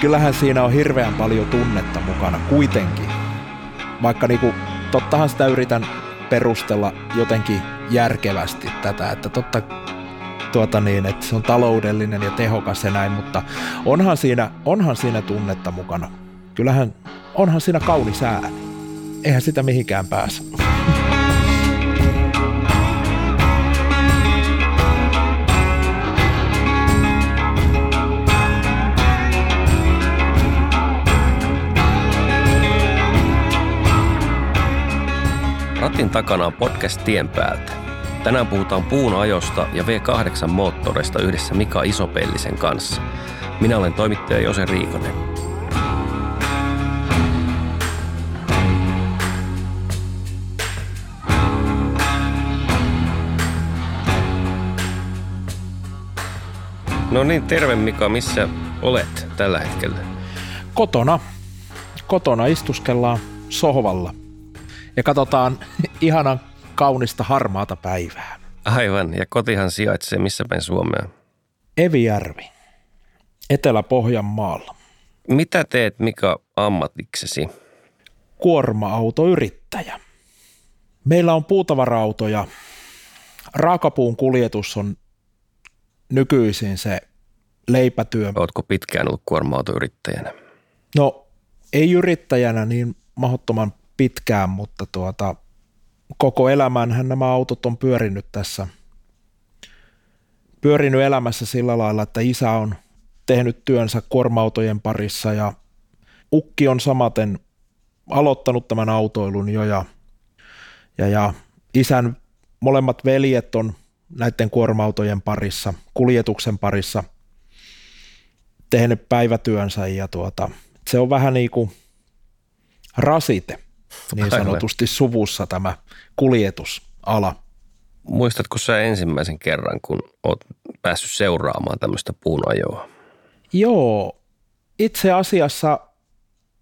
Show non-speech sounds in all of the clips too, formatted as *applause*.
kyllähän siinä on hirveän paljon tunnetta mukana kuitenkin. Vaikka niinku, tottahan sitä yritän perustella jotenkin järkevästi tätä, että totta tuota niin, että se on taloudellinen ja tehokas ja näin, mutta onhan siinä, onhan siinä tunnetta mukana. Kyllähän onhan siinä kaunis ääni. Eihän sitä mihinkään pääse. Takana on podcast Tien päältä. Tänään puhutaan puun ajosta ja V8-moottoreista yhdessä Mika Isopellisen kanssa. Minä olen toimittaja Jose Riikonen. No niin, terve Mika, missä olet tällä hetkellä? Kotona. Kotona istuskellaan sohvalla ja katsotaan *laughs* ihanan kaunista harmaata päivää. Aivan, ja kotihan sijaitsee missä päin Suomea? Evijärvi, Etelä-Pohjanmaalla. Mitä teet Mika ammatiksesi? Kuorma-autoyrittäjä. Meillä on puutavara-autoja. Raakapuun kuljetus on nykyisin se leipätyö. Oletko pitkään ollut kuorma-autoyrittäjänä? No ei yrittäjänä niin mahdottoman pitkään, mutta tuota, koko elämänhän nämä autot on pyörinyt tässä, pyörinyt elämässä sillä lailla, että isä on tehnyt työnsä kuorma-autojen parissa ja ukki on samaten aloittanut tämän autoilun jo ja, ja, ja isän molemmat veljet on näiden kuorma-autojen parissa, kuljetuksen parissa tehnyt päivätyönsä ja tuota, se on vähän niin kuin rasite niin sanotusti suvussa tämä kuljetusala. Muistatko sä ensimmäisen kerran, kun oot päässyt seuraamaan tämmöistä puunajoa? Joo, itse asiassa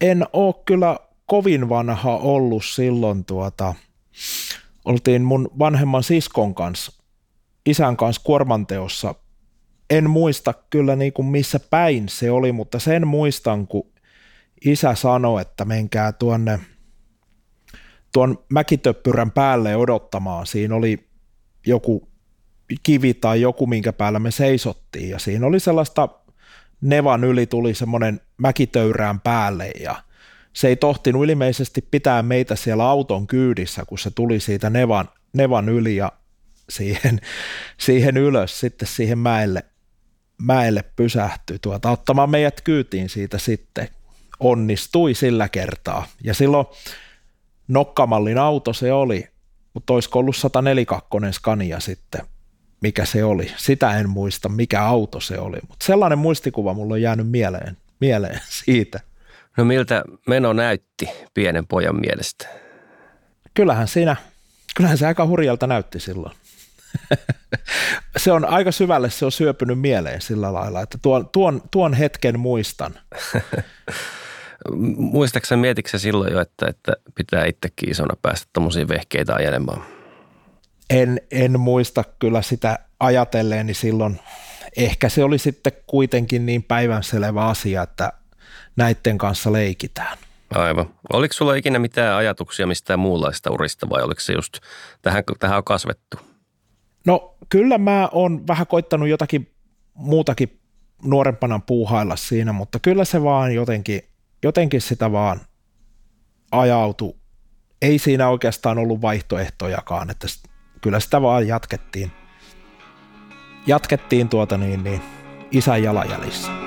en ole kyllä kovin vanha ollut silloin tuota, oltiin mun vanhemman siskon kanssa, isän kanssa kuormanteossa. En muista kyllä niin kuin missä päin se oli, mutta sen muistan, kun isä sanoi, että menkää tuonne – tuon mäkitöppyrän päälle odottamaan. Siinä oli joku kivi tai joku, minkä päällä me seisottiin ja siinä oli sellaista Nevan yli tuli semmoinen mäkitöyrään päälle ja se ei tohtinut ilmeisesti pitää meitä siellä auton kyydissä, kun se tuli siitä Nevan, Nevan yli ja siihen, *laughs* siihen ylös sitten siihen mäelle, mäelle pysähtyi tuota, ottamaan meidät kyytiin siitä sitten. Onnistui sillä kertaa. Ja silloin nokkamallin auto se oli, mutta olisiko ollut 142 Scania sitten, mikä se oli. Sitä en muista, mikä auto se oli, mutta sellainen muistikuva mulla on jäänyt mieleen, mieleen *laughs* siitä. No miltä meno näytti pienen pojan mielestä? Kyllähän siinä, kyllähän se aika hurjalta näytti silloin. *laughs* se on aika syvälle, se on syöpynyt mieleen sillä lailla, että tuon, tuon, tuon hetken muistan. *laughs* Muistaakseni mietitkö silloin jo, että, että pitää itsekin isona päästä tuommoisia vehkeitä ajelemaan? En, en muista kyllä sitä ajatelleeni silloin. Ehkä se oli sitten kuitenkin niin päivänselvä asia, että näiden kanssa leikitään. Aivan. Oliko sulla ikinä mitään ajatuksia mistään muunlaista urista vai oliko se just, tähän, tähän on kasvettu? No kyllä mä oon vähän koittanut jotakin muutakin nuorempana puuhailla siinä, mutta kyllä se vaan jotenkin jotenkin sitä vaan ajautu. Ei siinä oikeastaan ollut vaihtoehtojakaan, että kyllä sitä vaan jatkettiin. Jatkettiin tuota niin, niin isän jalanjäljissä.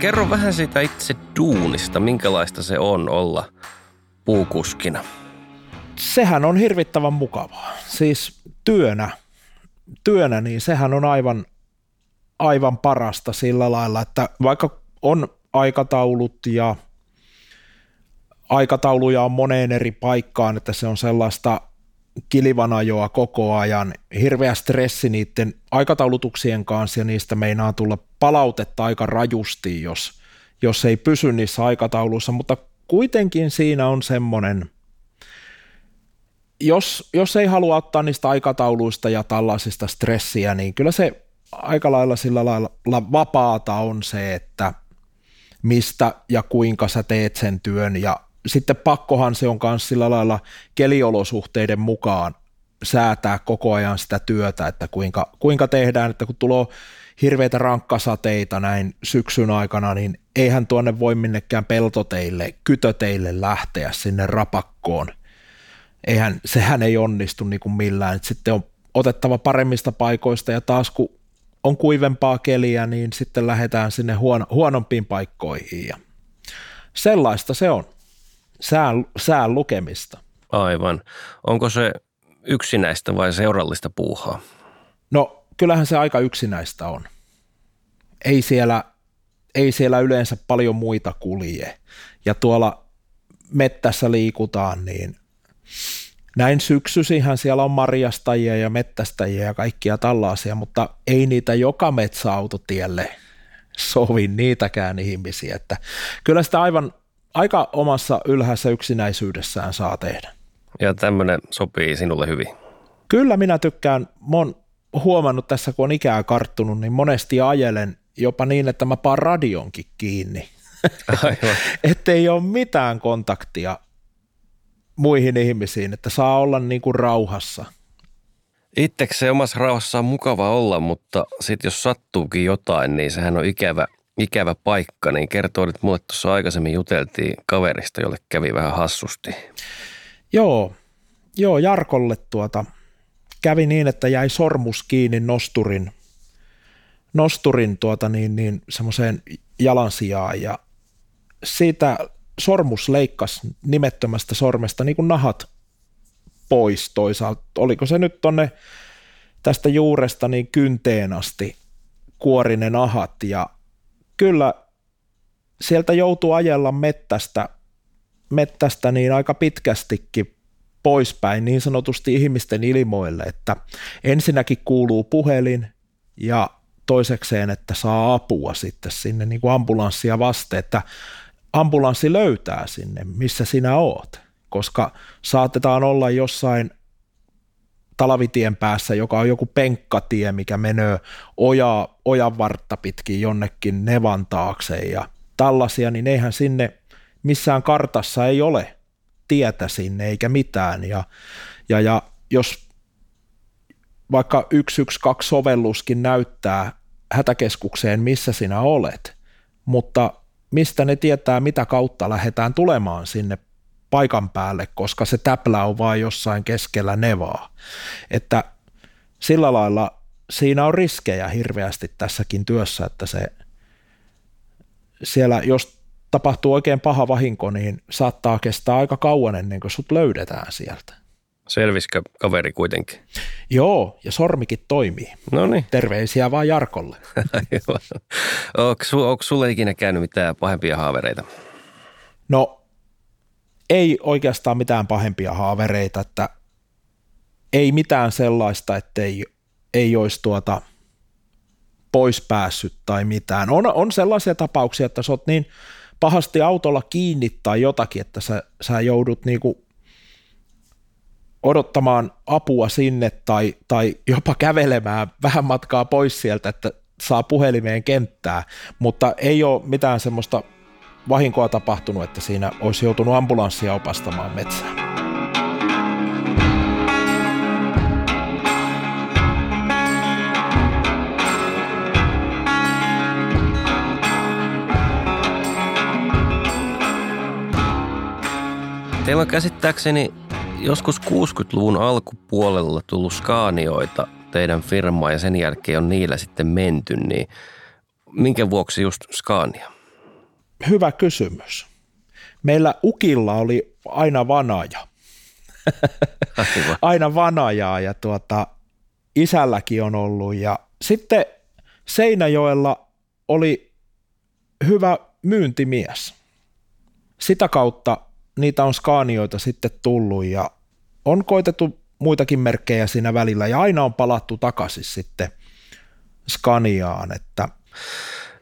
Kerro vähän siitä itse duunista, minkälaista se on olla puukuskina. Sehän on hirvittävän mukavaa. Siis työnä, työnä niin sehän on aivan, aivan parasta sillä lailla, että vaikka on aikataulut ja aikatauluja on moneen eri paikkaan, että se on sellaista kilivanajoa koko ajan, hirveä stressi niiden aikataulutuksien kanssa ja niistä meinaa tulla palautetta aika rajusti, jos, jos ei pysy niissä aikatauluissa, mutta kuitenkin siinä on semmoinen, jos, jos ei halua ottaa niistä aikatauluista ja tällaisista stressiä, niin kyllä se aika lailla sillä lailla vapaata on se, että mistä ja kuinka sä teet sen työn ja sitten pakkohan se on myös sillä lailla keliolosuhteiden mukaan säätää koko ajan sitä työtä, että kuinka, kuinka tehdään, että kun tulee hirveitä rankkasateita näin syksyn aikana, niin eihän tuonne voi minnekään peltoteille, kytöteille lähteä sinne rapakkoon. Eihän, sehän ei onnistu niin kuin millään. Sitten on otettava paremmista paikoista ja taas kun on kuivempaa keliä, niin sitten lähdetään sinne huono, huonompiin paikkoihin ja sellaista se on. Sään, sään lukemista. Aivan. Onko se yksinäistä vai seurallista puuhaa? No kyllähän se aika yksinäistä on. Ei siellä, ei siellä yleensä paljon muita kulje. Ja tuolla mettässä liikutaan, niin näin syksyisinhän siellä on marjastajia ja mettästäjiä ja kaikkia tällaisia, mutta ei niitä joka metsäautotielle *laughs* sovi niitäkään ihmisiä. Että kyllä sitä aivan aika omassa ylhäisessä yksinäisyydessään saa tehdä. Ja tämmöinen sopii sinulle hyvin. Kyllä minä tykkään, mon huomannut tässä kun on ikää karttunut, niin monesti ajelen jopa niin, että mä paan radionkin kiinni. Että ei ole mitään kontaktia muihin ihmisiin, että saa olla niin kuin rauhassa. Itsekseen omassa rauhassa on mukava olla, mutta sitten jos sattuukin jotain, niin sehän on ikävä, ikävä paikka. Niin kertoo, että mulle tuossa aikaisemmin juteltiin kaverista, jolle kävi vähän hassusti. Joo, joo Jarkolle tuota, kävi niin, että jäi sormus kiinni nosturin, nosturin tuota niin, niin semmoiseen jalansijaan ja siitä sormus leikkasi nimettömästä sormesta niin kuin nahat pois toisaalta. Oliko se nyt tonne tästä juuresta niin kynteen asti kuorinen ahat ja kyllä sieltä joutuu ajella mettästä, mettästä niin aika pitkästikin poispäin niin sanotusti ihmisten ilmoille, että ensinnäkin kuuluu puhelin ja toisekseen, että saa apua sitten sinne niin kuin ambulanssia vaste, että ambulanssi löytää sinne, missä sinä oot, koska saatetaan olla jossain talavitien päässä, joka on joku penkkatie, mikä menee oja, ojan vartta pitkin jonnekin nevan taakse ja tällaisia, niin eihän sinne missään kartassa ei ole tietä sinne eikä mitään. Ja, ja, ja jos vaikka 112 sovelluskin näyttää hätäkeskukseen, missä sinä olet, mutta mistä ne tietää, mitä kautta lähdetään tulemaan sinne paikan päälle, koska se täplä on vain jossain keskellä nevaa. Että sillä lailla siinä on riskejä hirveästi tässäkin työssä, että se siellä, jos tapahtuu oikein paha vahinko, niin saattaa kestää aika kauan ennen kuin sut löydetään sieltä. Selviskö kaveri kuitenkin? Joo, ja sormikin toimii. No niin. Terveisiä vaan Jarkolle. *laughs* onko, onko sulle ikinä käynyt mitään pahempia haavereita? No, ei oikeastaan mitään pahempia haavereita, että ei mitään sellaista, että ei, ei olisi tuota pois päässyt tai mitään. On, on sellaisia tapauksia, että sä oot niin pahasti autolla kiinni tai jotakin, että sä, sä joudut niinku odottamaan apua sinne tai, tai jopa kävelemään vähän matkaa pois sieltä, että saa puhelimeen kenttää, mutta ei ole mitään semmoista vahinkoa tapahtunut, että siinä olisi joutunut ambulanssia opastamaan metsään. Teillä on käsittääkseni joskus 60-luvun alkupuolella tullut skaanioita teidän firmaa ja sen jälkeen on niillä sitten menty, niin minkä vuoksi just Scania? Hyvä kysymys. Meillä Ukilla oli aina vanaja. *laughs* aina vanajaa ja tuota, isälläkin on ollut. Ja sitten Seinäjoella oli hyvä myyntimies. Sitä kautta niitä on skaanioita sitten tullut ja on koitettu muitakin merkkejä siinä välillä ja aina on palattu takaisin sitten Skaniaan, että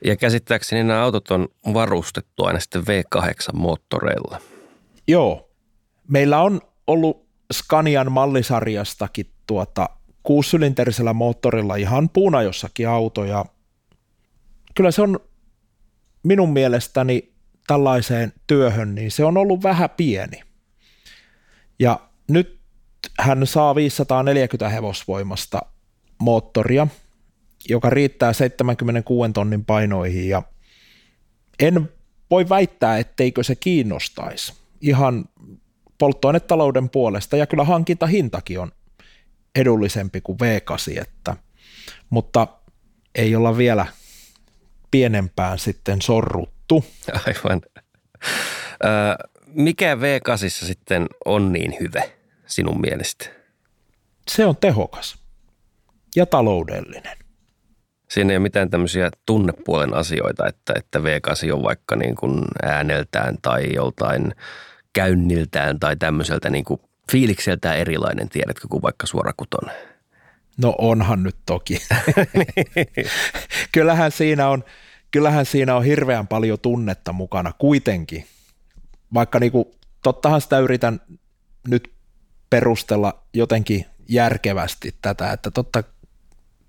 Ja käsittääkseni nämä autot on varustettu aina sitten V8-moottoreilla. Joo. Meillä on ollut Scanian mallisarjastakin tuota kuusylinterisellä moottorilla ihan puunajossakin autoja. Kyllä se on minun mielestäni tällaiseen työhön, niin se on ollut vähän pieni. Ja nyt hän saa 540 hevosvoimasta moottoria, joka riittää 76 tonnin painoihin ja en voi väittää, etteikö se kiinnostaisi ihan polttoainetalouden puolesta ja kyllä hankintahintakin on edullisempi kuin V8, että, mutta ei olla vielä pienempään sitten sorruttu. *laughs* Aivan. mikä V8 sitten on niin hyvä sinun mielestä? Se on tehokas ja taloudellinen. Siinä ei ole mitään tämmöisiä tunnepuolen asioita, että, että V8 on vaikka niin kuin ääneltään tai joltain käynniltään tai tämmöiseltä niin kuin fiilikseltään erilainen, tiedätkö, kuin vaikka suorakuton. No onhan nyt toki. *laughs* kyllähän, siinä on, kyllähän siinä on hirveän paljon tunnetta mukana kuitenkin. Vaikka niin kuin, tottahan sitä yritän nyt perustella jotenkin järkevästi tätä, että totta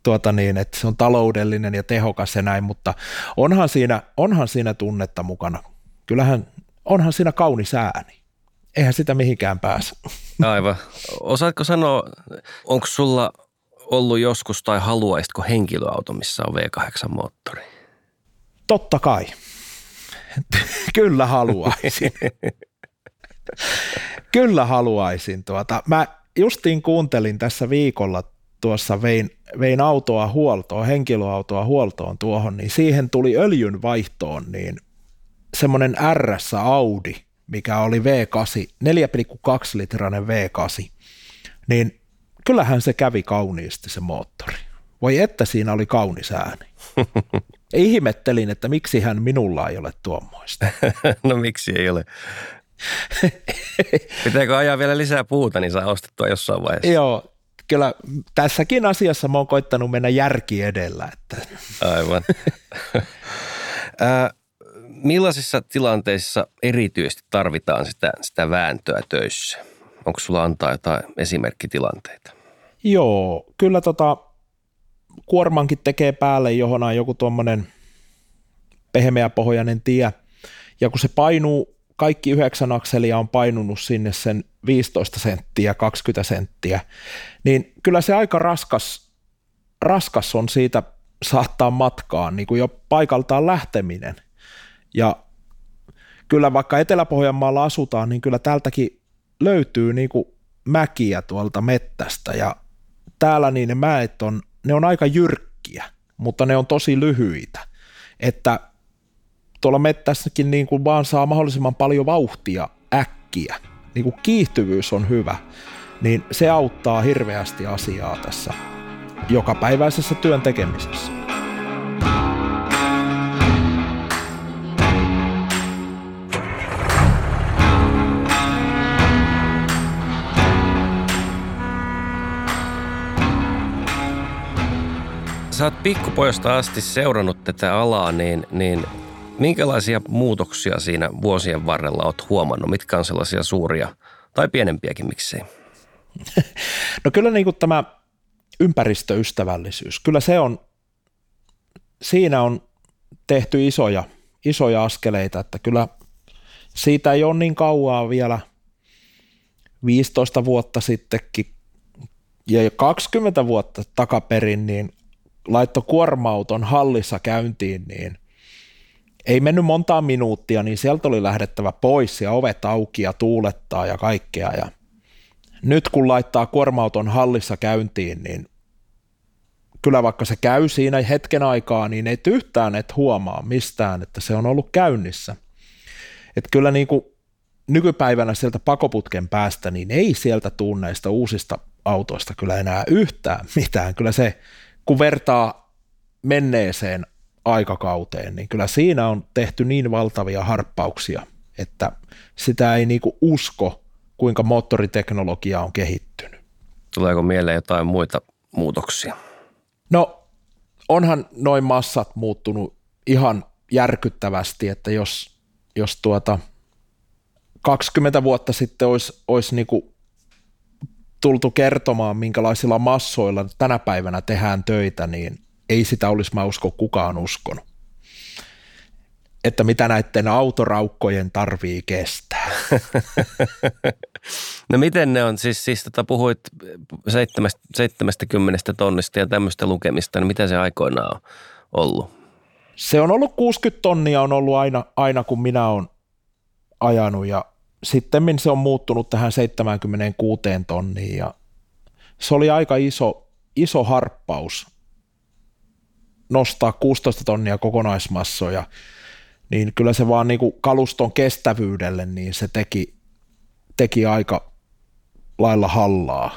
tuota niin, että se on taloudellinen ja tehokas ja näin, mutta onhan siinä, onhan siinä tunnetta mukana. Kyllähän onhan siinä kaunis ääni. Eihän sitä mihinkään pääse. Aivan. Osaatko sanoa, onko sulla ollut joskus tai haluaisitko henkilöauto, missä on V8-moottori? Totta kai. Kyllä haluaisin. Kyllä haluaisin. Tuota. Mä justiin kuuntelin tässä viikolla tuossa vein, vein autoa huoltoon, henkilöautoa huoltoon tuohon, niin siihen tuli öljyn vaihtoon niin semmoinen RS Audi, mikä oli V8, 4,2 litrainen V8, niin kyllähän se kävi kauniisti se moottori. Voi että siinä oli kaunis ääni. *laughs* Ihmettelin, että miksi hän minulla ei ole tuommoista. *laughs* no miksi ei ole? *laughs* Pitääkö ajaa vielä lisää puuta, niin saa ostettua jossain vaiheessa. Joo, kyllä tässäkin asiassa mä oon koittanut mennä järki edellä. Että. Aivan. *laughs* millaisissa tilanteissa erityisesti tarvitaan sitä, sitä vääntöä töissä? Onko sulla antaa jotain esimerkkitilanteita? Joo, kyllä tota, kuormankin tekee päälle johon joku tuommoinen pehmeäpohjainen tie, ja kun se painuu, kaikki yhdeksän akselia on painunut sinne sen 15 senttiä, 20 senttiä, niin kyllä se aika raskas, raskas on siitä saattaa matkaan, niin kuin jo paikaltaan lähteminen. Ja kyllä vaikka Etelä-Pohjanmaalla asutaan, niin kyllä täältäkin löytyy niin kuin mäkiä tuolta mettästä ja täällä niin ne mäet on, ne on aika jyrkkiä, mutta ne on tosi lyhyitä, että tuolla mettässäkin niin kuin vaan saa mahdollisimman paljon vauhtia äkkiä niin kuin kiihtyvyys on hyvä, niin se auttaa hirveästi asiaa tässä jokapäiväisessä työn tekemisessä. Sä oot pikkupojasta asti seurannut tätä alaa, niin, niin Minkälaisia muutoksia siinä vuosien varrella olet huomannut? Mitkä on sellaisia suuria tai pienempiäkin, miksei? *laughs* No kyllä niin kuin tämä ympäristöystävällisyys, kyllä se on, siinä on tehty isoja, isoja askeleita, että kyllä siitä ei ole niin kauaa vielä 15 vuotta sittenkin ja 20 vuotta takaperin, niin laitto kuorma-auton hallissa käyntiin, niin ei mennyt montaa minuuttia, niin sieltä oli lähdettävä pois ja ovet auki ja tuulettaa ja kaikkea. Ja nyt kun laittaa kuorma-auton hallissa käyntiin, niin kyllä vaikka se käy siinä hetken aikaa, niin ei yhtään et huomaa mistään, että se on ollut käynnissä. Et kyllä niin kuin nykypäivänä sieltä pakoputken päästä, niin ei sieltä tuu näistä uusista autoista kyllä enää yhtään mitään. Kyllä se, kun vertaa menneeseen aikakauteen, niin kyllä siinä on tehty niin valtavia harppauksia, että sitä ei niinku usko, kuinka moottoriteknologia on kehittynyt. Tuleeko mieleen jotain muita muutoksia? No onhan noin massat muuttunut ihan järkyttävästi, että jos, jos tuota 20 vuotta sitten olisi, olisi niin kuin tultu kertomaan, minkälaisilla massoilla tänä päivänä tehdään töitä, niin ei sitä olisi, mä usko, kukaan uskonut. Että mitä näiden autoraukkojen tarvii kestää. *laughs* no miten ne on, siis, siis tota puhuit 70 tonnista ja tämmöistä lukemista, niin mitä se aikoinaan on ollut? Se on ollut 60 tonnia on ollut aina, aina kun minä olen ajanut ja sitten se on muuttunut tähän 76 tonniin ja se oli aika iso, iso harppaus nostaa 16 tonnia kokonaismassoja, niin kyllä se vaan niin kuin kaluston kestävyydelle, niin se teki, teki aika lailla hallaa.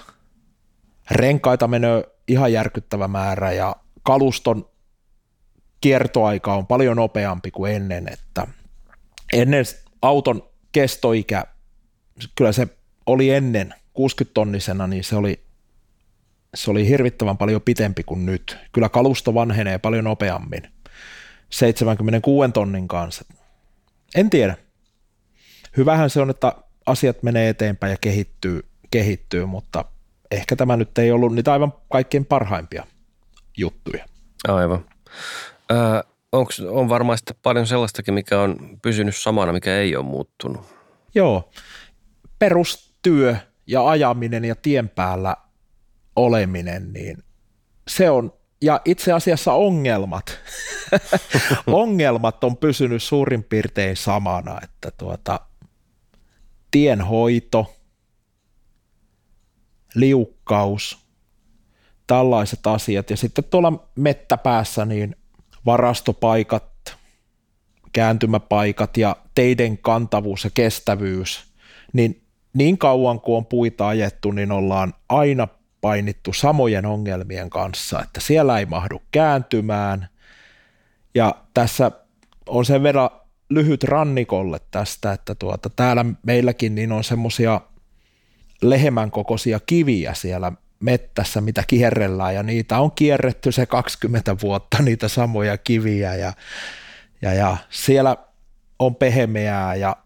Renkaita menee ihan järkyttävä määrä ja kaluston kiertoaika on paljon nopeampi kuin ennen, että ennen auton kestoikä, kyllä se oli ennen 60-tonnisena, niin se oli, se oli hirvittävän paljon pitempi kuin nyt. Kyllä kalusto vanhenee paljon nopeammin 76 tonnin kanssa. En tiedä. Hyvähän se on, että asiat menee eteenpäin ja kehittyy, kehittyy mutta ehkä tämä nyt ei ollut niitä aivan kaikkein parhaimpia juttuja. Aivan. Öö, onks, on varmaan sitten paljon sellaistakin, mikä on pysynyt samana, mikä ei ole muuttunut. Joo, perustyö ja ajaminen ja tien päällä oleminen, niin se on, ja itse asiassa ongelmat, *laughs* ongelmat on pysynyt suurin piirtein samana, että tuota, tienhoito, liukkaus, tällaiset asiat, ja sitten tuolla mettäpäässä niin varastopaikat, kääntymäpaikat ja teiden kantavuus ja kestävyys, niin niin kauan kuin on puita ajettu, niin ollaan aina painittu samojen ongelmien kanssa, että siellä ei mahdu kääntymään. Ja tässä on sen verran lyhyt rannikolle tästä, että tuota, täällä meilläkin niin on semmoisia lehmän kokoisia kiviä siellä mettässä, mitä kierrellään, ja niitä on kierretty se 20 vuotta, niitä samoja kiviä, ja, ja, ja siellä on pehmeää, ja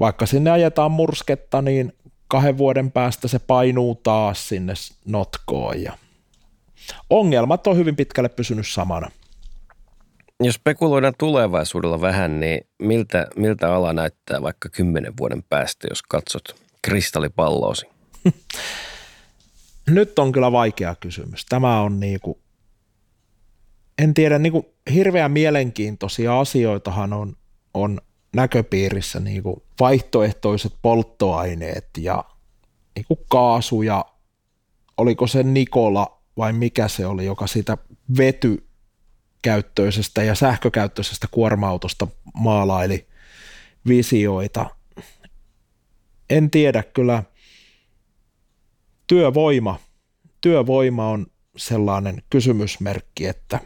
vaikka sinne ajetaan mursketta, niin kahden vuoden päästä se painuu taas sinne notkoon, ja ongelmat on hyvin pitkälle pysynyt samana. Jos spekuloidaan tulevaisuudella vähän, niin miltä, miltä ala näyttää vaikka kymmenen vuoden päästä, jos katsot kristallipalloosi? *laughs* nyt on kyllä vaikea kysymys. Tämä on niinku, en tiedä, niinku hirveän mielenkiintoisia asioitahan on, on näköpiirissä niinku vaihtoehtoiset polttoaineet ja niinku kaasu ja oliko se Nikola vai mikä se oli, joka sitä vetykäyttöisestä ja sähkökäyttöisestä kuorma-autosta maalaili visioita. En tiedä kyllä – työvoima, työvoima on sellainen kysymysmerkki, että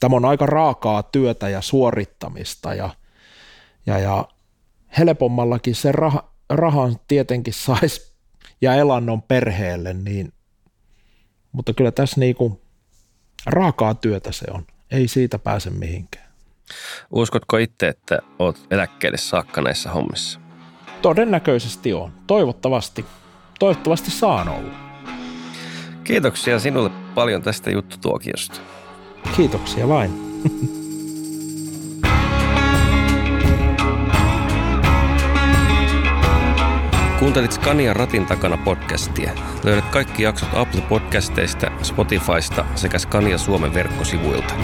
tämä on aika raakaa työtä ja suorittamista ja, ja, ja helpommallakin se rah, rahan tietenkin saisi ja elannon perheelle, niin, mutta kyllä tässä niinku raakaa työtä se on. Ei siitä pääse mihinkään. Uskotko itse, että olet eläkkeelle saakka näissä hommissa? Todennäköisesti on. Toivottavasti. Toivottavasti saan olla. Kiitoksia sinulle paljon tästä juttutuokiosta. Kiitoksia vain. *laughs* Kuuntelit Scania Ratin takana podcastia. Löydät kaikki jaksot Apple Podcasteista, Spotifysta sekä Scania Suomen verkkosivuilta.